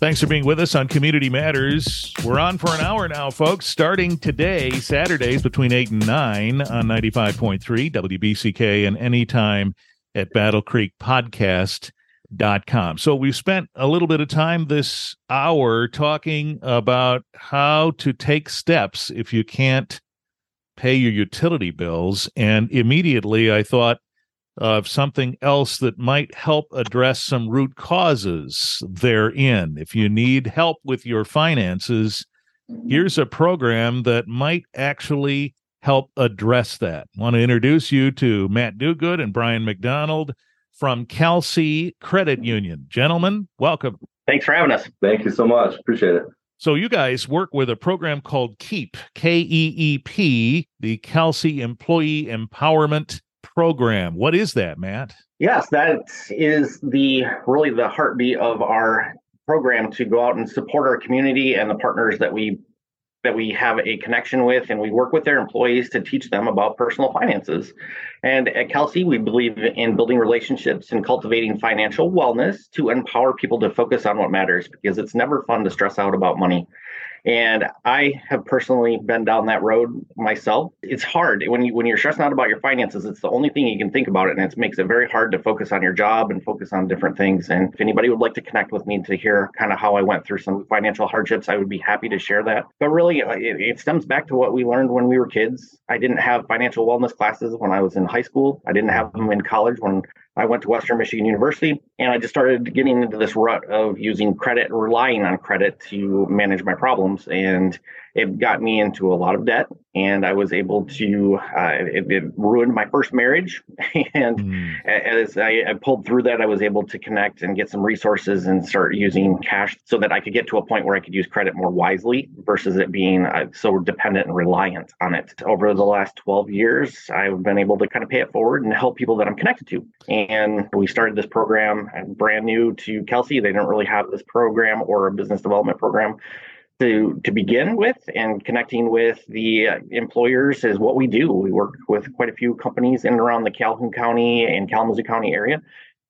Thanks for being with us on Community Matters. We're on for an hour now, folks, starting today, Saturdays between 8 and 9 on 95.3 WBCK and anytime at Battle Creek Podcast.com. So we've spent a little bit of time this hour talking about how to take steps if you can't pay your utility bills. And immediately I thought, of something else that might help address some root causes therein. If you need help with your finances, mm-hmm. here's a program that might actually help address that. I want to introduce you to Matt Duguid and Brian McDonald from Kalsee Credit Union. Gentlemen, welcome. Thanks for having us. Thank you so much. Appreciate it. So, you guys work with a program called KEEP, K E E P, the Kalsee Employee Empowerment program. What is that, Matt? Yes, that is the really the heartbeat of our program to go out and support our community and the partners that we that we have a connection with and we work with their employees to teach them about personal finances. And at Kalsee, we believe in building relationships and cultivating financial wellness to empower people to focus on what matters because it's never fun to stress out about money. And I have personally been down that road myself. It's hard when you when you're stressing out about your finances. It's the only thing you can think about, it, and it makes it very hard to focus on your job and focus on different things. And if anybody would like to connect with me to hear kind of how I went through some financial hardships, I would be happy to share that. But really, uh, it, it stems back to what we learned when we were kids. I didn't have financial wellness classes when I was in high school. I didn't have them in college when I went to Western Michigan University and I just started getting into this rut of using credit, relying on credit to manage my problems. And it got me into a lot of debt and I was able to, uh, it, it, ruined my first marriage. and mm. as I, I, pulled through that, I was able to connect and get some resources and start using cash so that I could get to a point where I could use credit more wisely versus it being uh, so dependent and reliant on it. Over the last 12 years, I've been able to kind of pay it forward and help people that I'm connected to. And we started this program brand new to Kalsee. They didn't really have this program or a business development program to to begin with and connecting with the employers is what we do we work with quite a few companies in and around the calhoun county and kalamazoo county area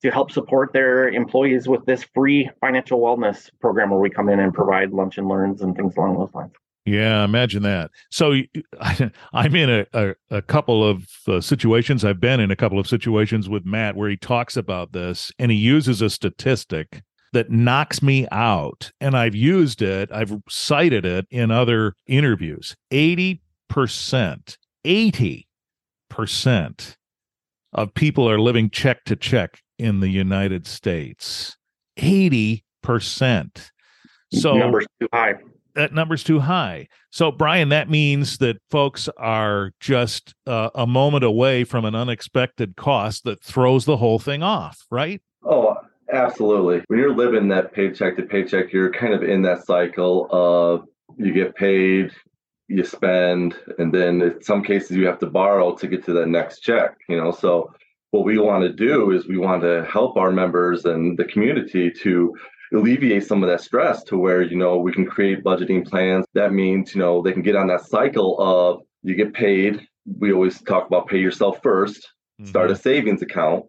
to help support their employees with this free financial wellness program where we come in and provide lunch and learns and things along those lines yeah, imagine that. So I, am in a, a, a, couple of uh, situations. I've been in a couple of situations with Matt where he talks about this and he uses a statistic that knocks me out. And I've used it, I've cited it in other interviews. 80%, 80% of people are living check to check in the United States. 80%. So numbers too high. That number's too high. So, Brian, that means that folks are just uh, a moment away from an unexpected cost that throws the whole thing off, right? Oh, Absolutely. When you're living that paycheck to paycheck, you're kind of in that cycle of you get paid, you spend, and then in some cases you have to borrow to get to that next check, you know. So what we want to do is we want to help our members and the community to alleviate some of that stress to where, you know, we can create budgeting plans. That means, you know, they can get on that cycle of you get paid. We always talk about pay yourself 1st mm-hmm. start a savings account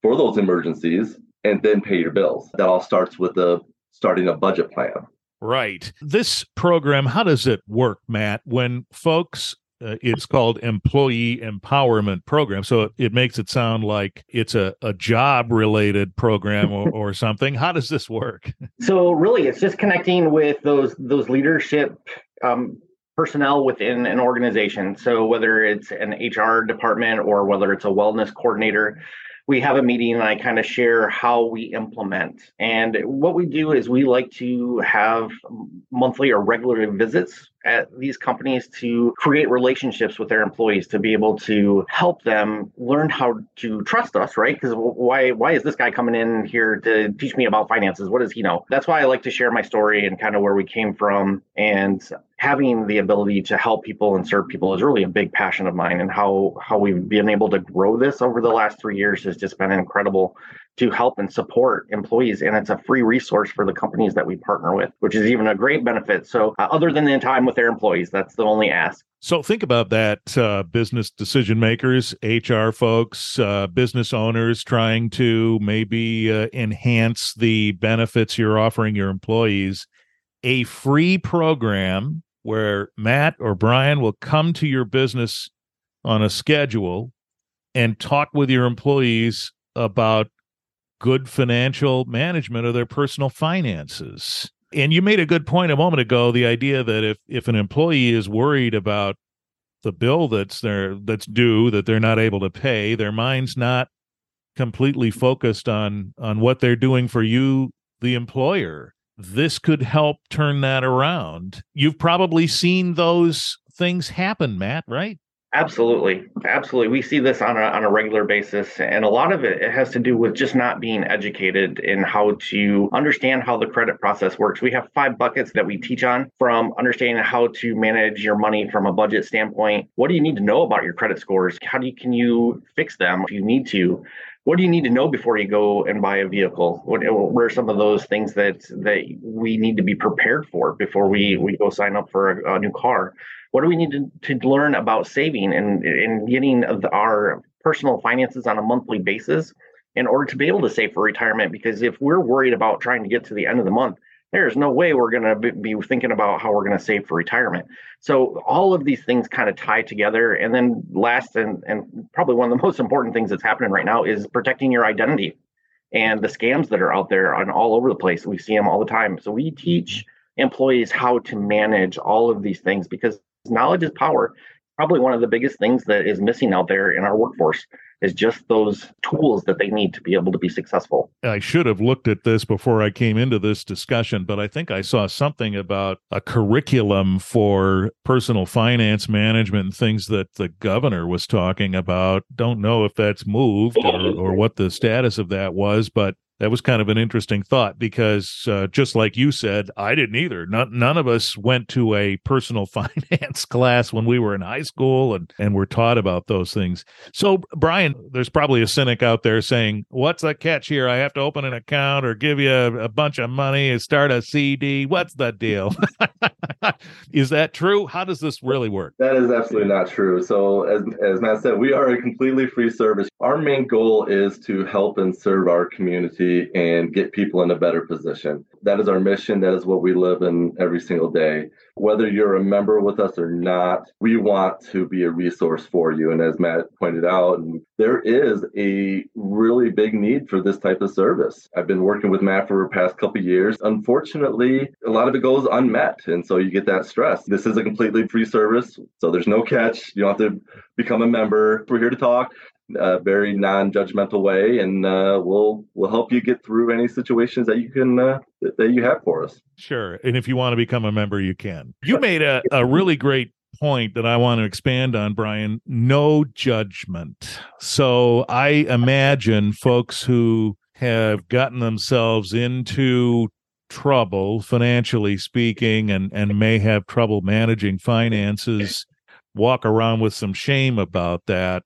for those emergencies and then pay your bills. That all starts with the starting a budget plan. Right. This program, how does it work, Matt? When folks uh, it's called employee empowerment program so it, it makes it sound like it's a, a job related program or, or something how does this work so really it's just connecting with those those leadership um, personnel within an organization so whether it's an hr department or whether it's a wellness coordinator we have a meeting and I kind of share how we implement. And what we do is we like to have monthly or regular visits at these companies to create relationships with their employees to be able to help them learn how to trust us right? Because why why is this guy coming in here to teach me about finances? What does he know? That's why i like to share my story and kind of where we came from. And having the ability to help people and serve people is really a big passion of mine and how how we've been able to grow this over the last three years has just been incredible to help and support employees. And it's a free resource for the companies that we partner with, which is even a great benefit. So, uh, other than the time with their employees, that's the only ask. So, think about that uh, business decision makers, HR folks, uh, business owners trying to maybe uh, enhance the benefits you're offering your employees. A free program where Matt or Brian will come to your business on a schedule and talk with your employees about good financial management of their personal finances. And you made a good point a moment ago the idea that if if an employee is worried about the bill that's there that's due that they're not able to pay, their mind's not completely focused on on what they're doing for you the employer. This could help turn that around. You've probably seen those things happen, Matt, right? Absolutely. Absolutely. We see this on a, on a regular basis. And a lot of it, it has to do with just not being educated in how to understand how the credit process works. We have five buckets that we teach on from understanding how to manage your money from a budget standpoint. What do you need to know about your credit scores? How do you, can you fix them if you need to? What do you need to know before you go and buy a vehicle? What, what are some of those things that that we need to be prepared for before we, we go sign up for a, a new car? what do we need to, to learn about saving and, and getting our personal finances on a monthly basis in order to be able to save for retirement because if we're worried about trying to get to the end of the month there's no way we're going to be thinking about how we're going to save for retirement. So all of these things kind of tie together. And then last and, and probably one of the most important things that's happening right now is protecting your identity and the scams that are out there on all over the place. We see them all the time. So we teach employees how to manage all of these things because knowledge is power. Probably one of the biggest things that is missing out there in our workforce is just those tools that they need to be able to be successful. I should have looked at this before I came into this discussion, but I think I saw something about a curriculum for personal finance management and things that the governor was talking about. Don't know if that's moved or, or what the status of that was, but that was kind of an interesting thought because uh, just like you said, I didn't either. None, none of us went to a personal finance class when we were in high school and, and were taught about those things. So, Brian, there's probably a cynic out there saying, What's the catch here? I have to open an account or give you a, a bunch of money and start a CD. What's the deal? is that true? How does this really work? That is absolutely not true. So, as, as Matt said, we are a completely free service. Our main goal is to help and serve our community and get people in a better position. That is our mission. That is what we live in every single day. Whether you're a member with us or not, we want to be a resource for you. And as Matt pointed out, there is a really big need for this type of service. I've been working with Matt for the past couple years. Unfortunately, a lot of it goes unmet. And so you get that stress. This is a completely free service. So there's no catch. You don't have to become a member. We're here to talk a very non-judgmental way, and uh, we'll we'll help you get through any situations that you can uh, that you have for us. Sure, and if you want to become a member, you can. You made a, a really great point that I want to expand on, Brian. No judgment. So I imagine folks who have gotten themselves into trouble financially speaking and and may have trouble managing finances walk around with some shame about that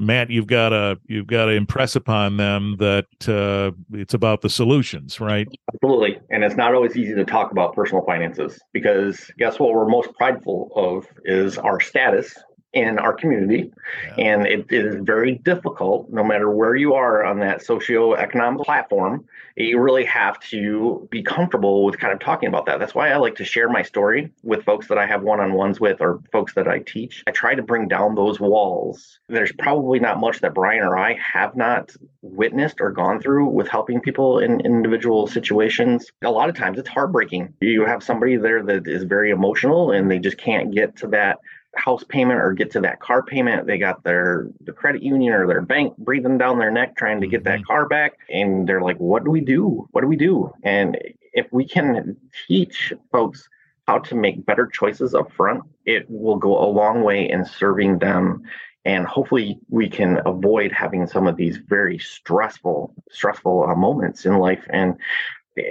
Matt, you've got to you've got to impress upon them that uh, it's about the solutions, right? Absolutely, and it's not always easy to talk about personal finances because guess what? We're most prideful of is our status in our community. Yeah. And it is very difficult, no matter where you are on that socioeconomic platform. You really have to be comfortable with kind of talking about that. That's why I like to share my story with folks that I have one on ones with or folks that I teach. I try to bring down those walls. There's probably not much that Brian or I have not witnessed or gone through with helping people in individual situations. A lot of times it's heartbreaking. You have somebody there that is very emotional and they just can't get to that house payment or get to that car payment. They got their the credit union or their bank breathing down their neck trying to get that mm-hmm. car back. And they're like, what do we do? What do we do? And if we can teach folks how to make better choices up front, it will go a long way in serving them. And hopefully we can avoid having some of these very stressful, stressful uh, moments in life. And and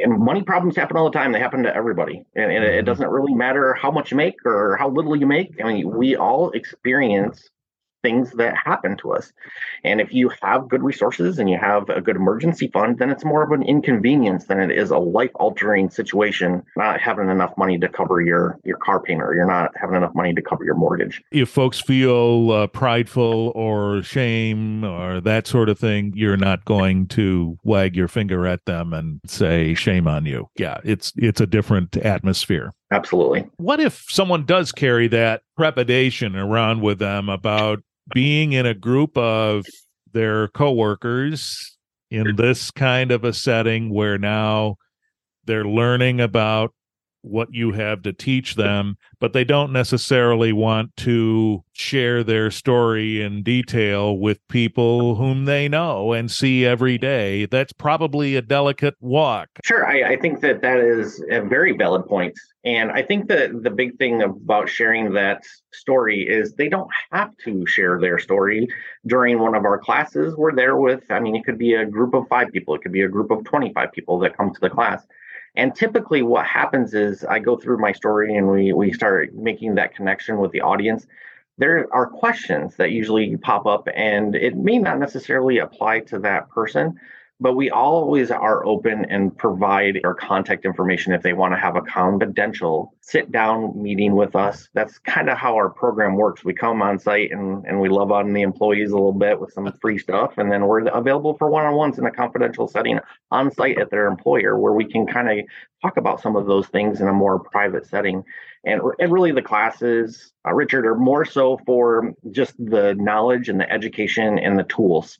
money problems happen all the time. They happen to everybody. And, and, it mm-hmm. doesn't really matter how much you make or how little you make. I mean, we all experience things that happen to us. And if you have good resources and you have a good emergency fund, then it's more of an inconvenience than it is a life altering situation, not having enough money to cover your, your car payment or you're not having enough money to cover your mortgage. If folks feel uh, prideful or shame or that sort of thing, you're not going to wag your finger at them and say, shame on you. Yeah, it's, it's a different atmosphere. Absolutely. What if someone does carry that trepidation around with them about being in a group of their coworkers in this kind of a setting where now they're learning about what you have to teach them, but they don't necessarily want to share their story in detail with people whom they know and see every day. That's probably a delicate walk. Sure. I, I think that that is a very valid point. And I think that the big thing about sharing that story is they don't have to share their story during one of our classes. We're there with, I mean, it could be a group of five people, it could be a group of 25 people that come to the class and typically, what happens is I go through my story and we we start making that connection with the audience. There are questions that usually pop up, and it may not necessarily apply to that person, but we always are open and provide our contact information if they want to have a confidential sit down meeting with us. That's kind of how our program works. We come on site and, and we love on the employees a little bit with some free stuff, and then we're available for one on ones in a confidential setting on site at their employer where we can kind of talk about some of those things in a more private setting. And, and really, the classes, uh, Richard, are more so for just the knowledge and the education and the tools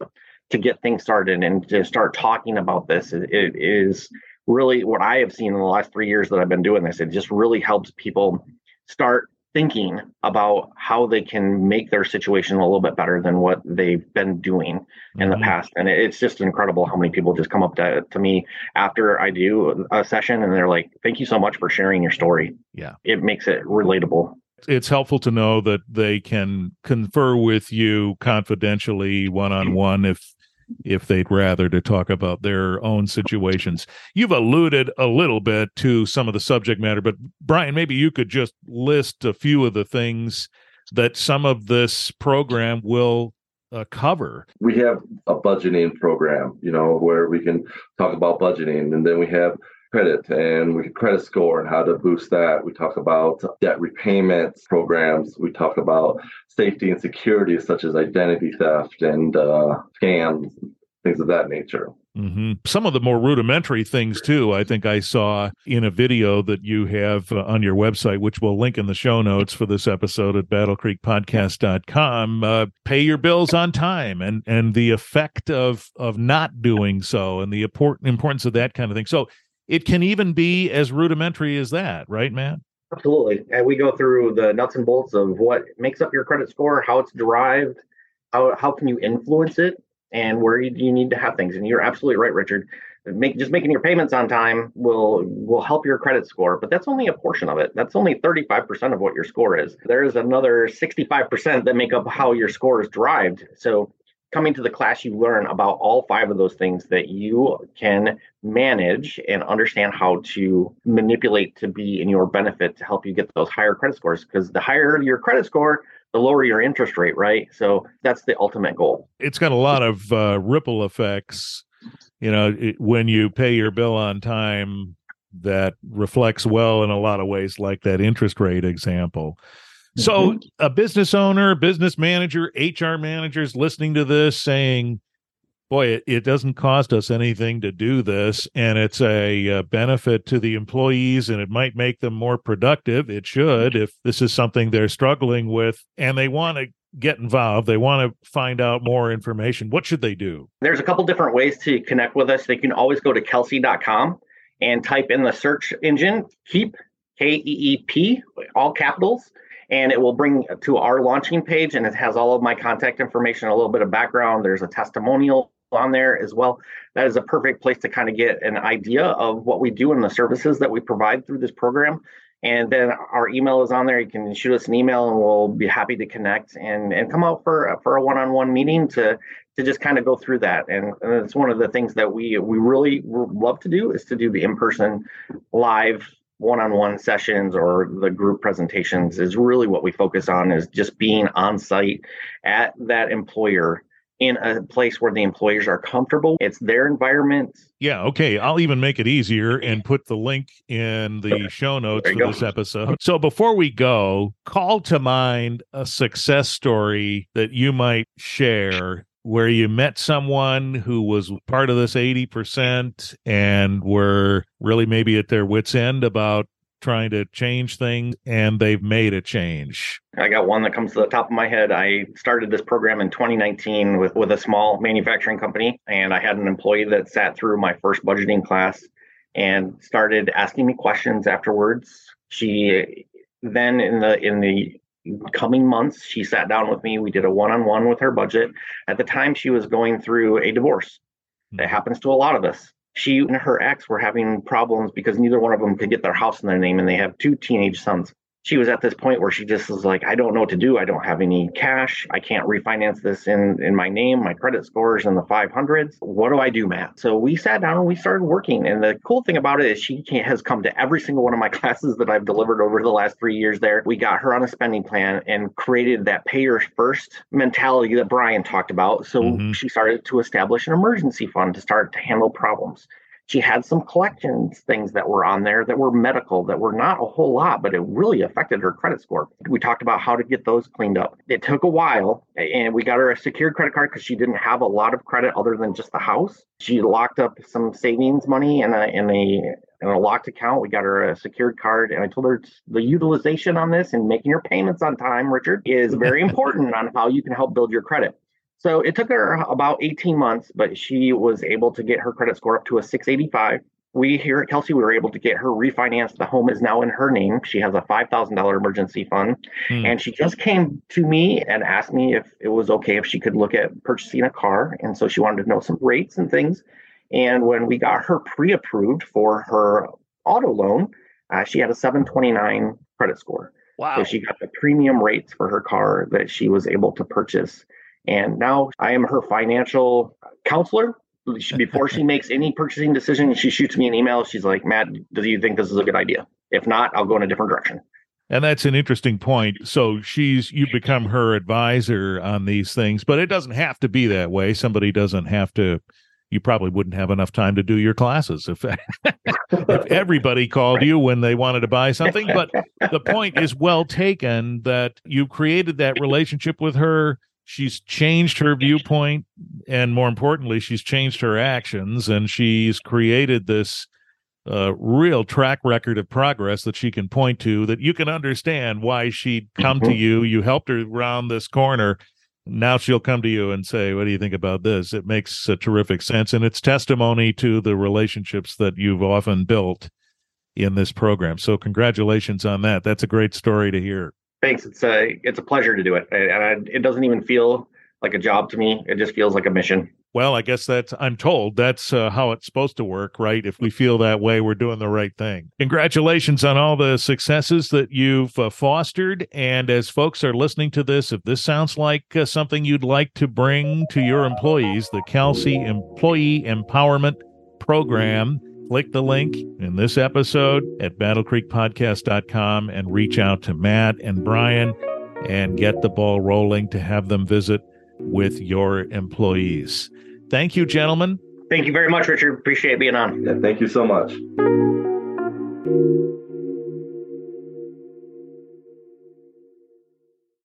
to get things started and to start talking about this it, it is really what I have seen in the last three years that I've been doing this. It just really helps people start thinking about how they can make their situation a little bit better than what they've been doing in mm-hmm. the past. And it's just incredible how many people just come up to, to me after I do a session and they're like, thank you so much for sharing your story. Yeah. It makes it relatable it's helpful to know that they can confer with you confidentially one on one if if they'd rather to talk about their own situations. You've alluded a little bit to some of the subject matter, but Brian, maybe you could just list a few of the things that some of this program will uh, cover. We have a budgeting program, you know, where we can talk about budgeting, and then we have credit and we credit score and how to boost that. We talk about debt repayment programs. We talk about safety and security, such as identity theft and uh, scams, things of that nature. Mm-hmm. Some of the more rudimentary things, too, I think I saw in a video that you have uh, on your website, which we'll link in the show notes for this episode at battlecreekpodcast.com. Uh, pay your bills on time and, and the effect of, of not doing so and the important importance of that kind of thing. So it can even be as rudimentary as that, right, Matt? Absolutely. And we go through the nuts and bolts of what makes up your credit score, how it's derived, how, how can you influence it, and where you, you need to have things. And you're absolutely right, Richard. Make, just making your payments on time will will help your credit score, but that's only a portion of it. That's only 35% of what your score is. There's another 65% that make up how your score is derived. So coming to the class, you learn about all five of those things that you can manage and understand how to manipulate to be in your benefit to help you get those higher credit scores. Because the higher your credit score, the lower your interest rate, right? So that's the ultimate goal. It's got a lot of uh, ripple effects. You know, it, when you pay your bill on time, that reflects well in a lot of ways, like that interest rate example. So, mm-hmm. a business owner, business manager, HR managers listening to this saying, boy, it, it doesn't cost us anything to do this, and it's a, a, benefit to the employees, and it might make them more productive. It should, if this is something they're struggling with, and they want to get involved, they want to find out more information. What should they do? There's a couple different ways to connect with us. They can always go to kalsee.com and type in the search engine, keep, K E E P, all capitals and it will bring to our launching page and it has all of my contact information a little bit of background. There's a testimonial on there as well. That is a perfect place to kind of get an idea of what we do and the services that we provide through this program. And then our email is on there. You can shoot us an email and we'll be happy to connect and and come out for for a one-on-one meeting to to just kind of go through that. And, and it's one of the things that we we really love to do is to do the in-person live one-on-one sessions or the group presentations is really what we focus on is just being on site at that employer in a place where the employers are comfortable. It's their environment. Yeah, okay. I'll even make it easier and put the link in the show notes for go. this episode. So before we go, call to mind a success story that you might share where you met someone who was part of this 80% and were really maybe at their wits end about trying to change things and they've made a change. I got one that comes to the top of my head. I started this program in 2019 with, with a small manufacturing company, and I had an employee that sat through my first budgeting class and started asking me questions afterwards. She then in the in the coming months, she sat down with me. We did a one-on-one with her budget. At the time, she was going through a divorce. That hmm. happens to a lot of us she and her ex were having problems because neither one of them could get their house in their name and they have two teenage sons she was at this point where she just was like, I don't know what to do. I don't have any cash. I can't refinance this in, in my name. My credit score is in the 500s. What do I do, Matt? So we sat down and we started working. And the cool thing about it is she has come to every single one of my classes that I've delivered over the last three years there. We got her on a spending plan and created that payer first mentality that Brian talked about. So mm-hmm. she started to establish an emergency fund to start to handle problems she had some collections things that were on there that were medical that were not a whole lot but it really affected her credit score we talked about how to get those cleaned up it took a while and we got her a secured credit card because she didn't have a lot of credit other than just the house she locked up some savings money in a in a in a locked account. We got her a secured card, and I told her the utilization on this and making your payments on time, Richard, is very important on how you can help build your credit. So it took her about 18 months, but she was able to get her credit score up to a 685. We here at Kalsee, we were able to get her refinanced. The home is now in her name. She has a $5,000 emergency fund. Hmm. And she just came to me and asked me if it was okay if she could look at purchasing a car. And so she wanted to know some rates and things. And when we got her pre approved for her auto loan, uh, she had a 729 credit score. Wow. So she got the premium rates for her car that she was able to purchase. And now I am her financial counselor. Before she makes any purchasing decision, she shoots me an email. She's like, Matt, do you think this is a good idea? If not, I'll go in a different direction. And that's an interesting point. So she's you become her advisor on these things, but it doesn't have to be that way. Somebody doesn't have to you probably wouldn't have enough time to do your classes if, if everybody called you when they wanted to buy something. But the point is well taken that you created that relationship with her she's changed her viewpoint and more importantly she's changed her actions and she's created this uh, real track record of progress that she can point to that you can understand why she'd come mm-hmm. to you you helped her round this corner now she'll come to you and say what do you think about this? It makes a terrific sense and it's testimony to the relationships that you've often built in this program. So congratulations on that. That's a great story to hear Thanks. It's a it's a pleasure to do it, and it doesn't even feel like a job to me. It just feels like a mission. Well, I guess that's I'm told that's uh, how it's supposed to work, right? If we feel that way, we're doing the right thing. Congratulations on all the successes that you've uh, fostered, and as folks are listening to this, if this sounds like uh, something you'd like to bring to your employees, the Kalsee Employee Empowerment Program click the link in this episode at battlecreekpodcast.com and reach out to Matt and Brian and get the ball rolling to have them visit with your employees. Thank you, gentlemen. Thank you very much, Richard. Appreciate being on. Yeah, thank you so much.